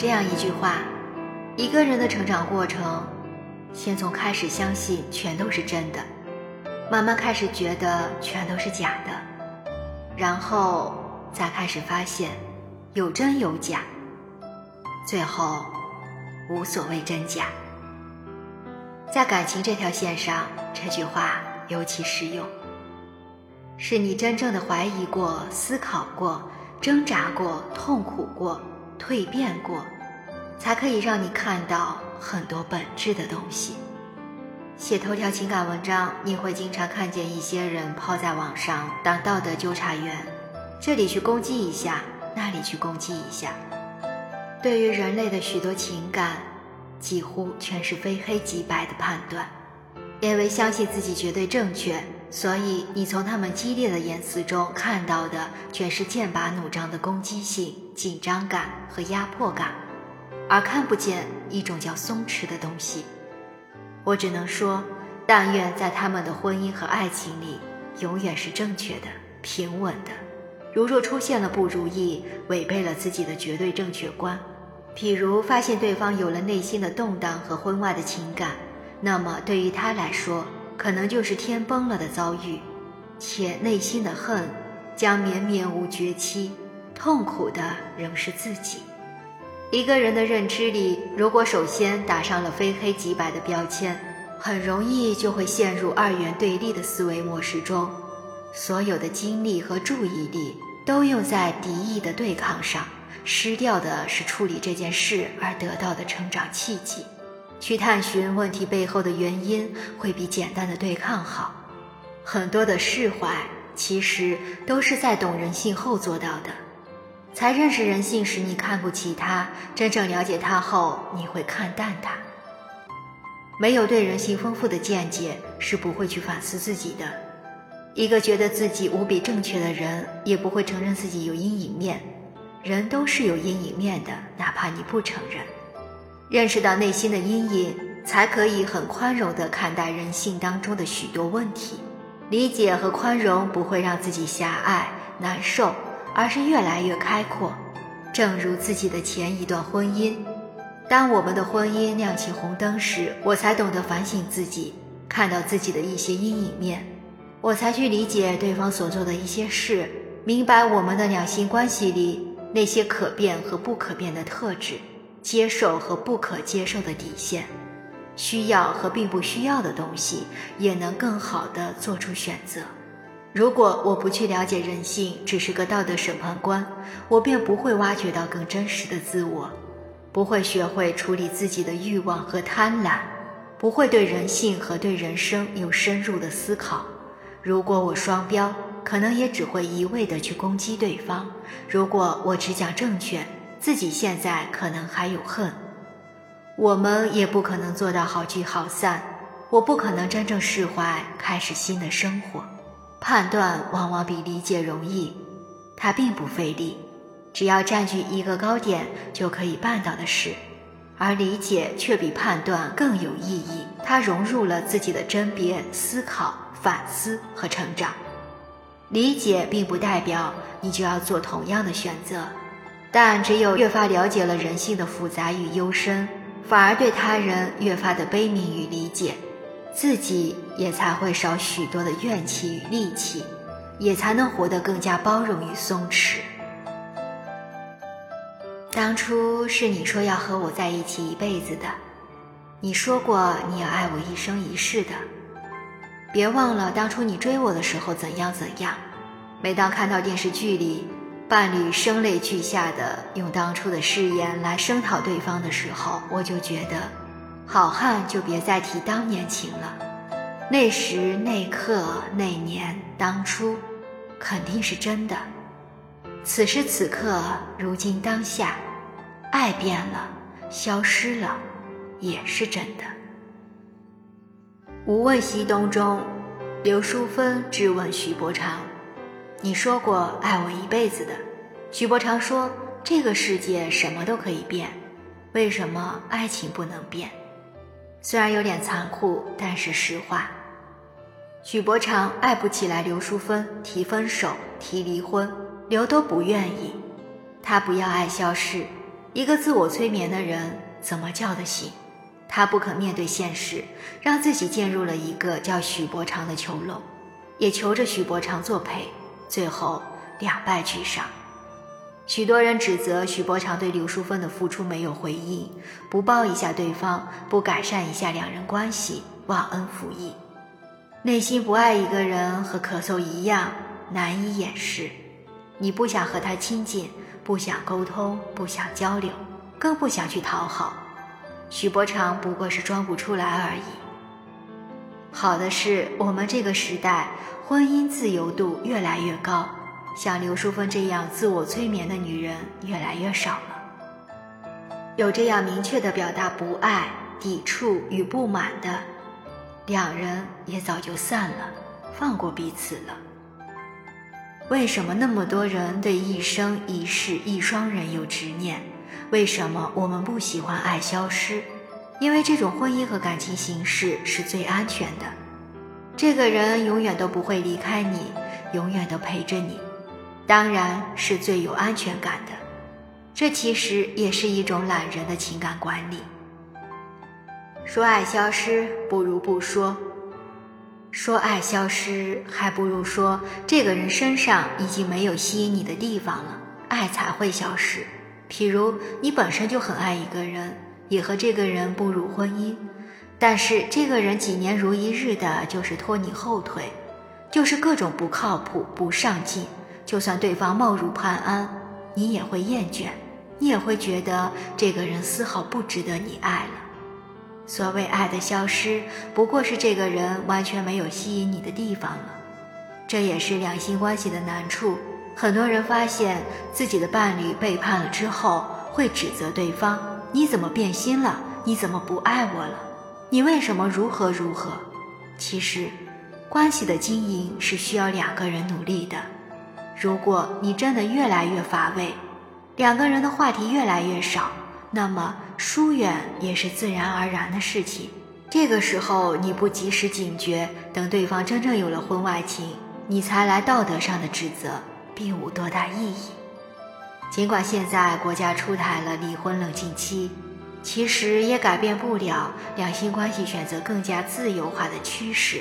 这样一句话：一个人的成长过程，先从开始相信全都是真的，慢慢开始觉得全都是假的，然后再开始发现有真有假，最后无所谓真假。在感情这条线上，这句话尤其适用。是你真正的怀疑过、思考过、挣扎过、痛苦过、蜕变过，才可以让你看到很多本质的东西。写头条情感文章，你会经常看见一些人抛在网上当道德纠察员，这里去攻击一下，那里去攻击一下。对于人类的许多情感，几乎全是非黑即白的判断，因为相信自己绝对正确。所以，你从他们激烈的言辞中看到的，全是剑拔弩张的攻击性、紧张感和压迫感，而看不见一种叫松弛的东西。我只能说，但愿在他们的婚姻和爱情里，永远是正确的、平稳的。如若出现了不如意，违背了自己的绝对正确观，譬如发现对方有了内心的动荡和婚外的情感，那么对于他来说，可能就是天崩了的遭遇，且内心的恨将绵绵无绝期，痛苦的仍是自己。一个人的认知里，如果首先打上了非黑即白的标签，很容易就会陷入二元对立的思维模式中，所有的精力和注意力都用在敌意的对抗上，失掉的是处理这件事而得到的成长契机。去探寻问题背后的原因，会比简单的对抗好。很多的释怀，其实都是在懂人性后做到的。才认识人性时，你看不起他；真正了解他后，你会看淡他。没有对人性丰富的见解，是不会去反思自己的。一个觉得自己无比正确的人，也不会承认自己有阴影面。人都是有阴影面的，哪怕你不承认。认识到内心的阴影，才可以很宽容地看待人性当中的许多问题。理解和宽容不会让自己狭隘难受，而是越来越开阔。正如自己的前一段婚姻，当我们的婚姻亮起红灯时，我才懂得反省自己，看到自己的一些阴影面，我才去理解对方所做的一些事，明白我们的两性关系里那些可变和不可变的特质。接受和不可接受的底线，需要和并不需要的东西，也能更好的做出选择。如果我不去了解人性，只是个道德审判官，我便不会挖掘到更真实的自我，不会学会处理自己的欲望和贪婪，不会对人性和对人生有深入的思考。如果我双标，可能也只会一味的去攻击对方。如果我只讲正确。自己现在可能还有恨，我们也不可能做到好聚好散。我不可能真正释怀，开始新的生活。判断往往比理解容易，它并不费力，只要占据一个高点就可以办到的事。而理解却比判断更有意义，它融入了自己的甄别、思考、反思和成长。理解并不代表你就要做同样的选择。但只有越发了解了人性的复杂与幽深，反而对他人越发的悲悯与理解，自己也才会少许多的怨气与戾气，也才能活得更加包容与松弛。当初是你说要和我在一起一辈子的，你说过你要爱我一生一世的，别忘了当初你追我的时候怎样怎样。每当看到电视剧里。伴侣声泪俱下的用当初的誓言来声讨对方的时候，我就觉得，好汉就别再提当年情了。那时那刻那年当初，肯定是真的。此时此刻如今当下，爱变了，消失了，也是真的。《无问西东》中，刘淑芬质问徐伯常。你说过爱我一辈子的，徐伯常说：“这个世界什么都可以变，为什么爱情不能变？”虽然有点残酷，但是实话。许伯常爱不起来刘淑芬，提分手，提离婚，刘都不愿意。他不要爱消逝，一个自我催眠的人怎么叫得醒？他不肯面对现实，让自己进入了一个叫许伯常的囚笼，也求着许伯常作陪，最后两败俱伤。许多人指责许伯常对刘淑芬的付出没有回应，不抱一下对方，不改善一下两人关系，忘恩负义。内心不爱一个人和咳嗽一样，难以掩饰。你不想和他亲近，不想沟通，不想交流，更不想去讨好。许伯常不过是装不出来而已。好的是，我们这个时代婚姻自由度越来越高。像刘淑芬这样自我催眠的女人越来越少了，有这样明确的表达不爱、抵触与不满的，两人也早就散了，放过彼此了。为什么那么多人对一生一世一双人有执念？为什么我们不喜欢爱消失？因为这种婚姻和感情形式是最安全的，这个人永远都不会离开你，永远都陪着你。当然是最有安全感的，这其实也是一种懒人的情感管理。说爱消失不如不说，说爱消失还不如说这个人身上已经没有吸引你的地方了，爱才会消失。譬如你本身就很爱一个人，也和这个人步入婚姻，但是这个人几年如一日的，就是拖你后腿，就是各种不靠谱、不上进。就算对方貌如潘安，你也会厌倦，你也会觉得这个人丝毫不值得你爱了。所谓爱的消失，不过是这个人完全没有吸引你的地方了。这也是两性关系的难处。很多人发现自己的伴侣背叛了之后，会指责对方：“你怎么变心了？你怎么不爱我了？你为什么如何如何？”其实，关系的经营是需要两个人努力的。如果你真的越来越乏味，两个人的话题越来越少，那么疏远也是自然而然的事情。这个时候你不及时警觉，等对方真正有了婚外情，你才来道德上的指责，并无多大意义。尽管现在国家出台了离婚冷静期，其实也改变不了两性关系选择更加自由化的趋势。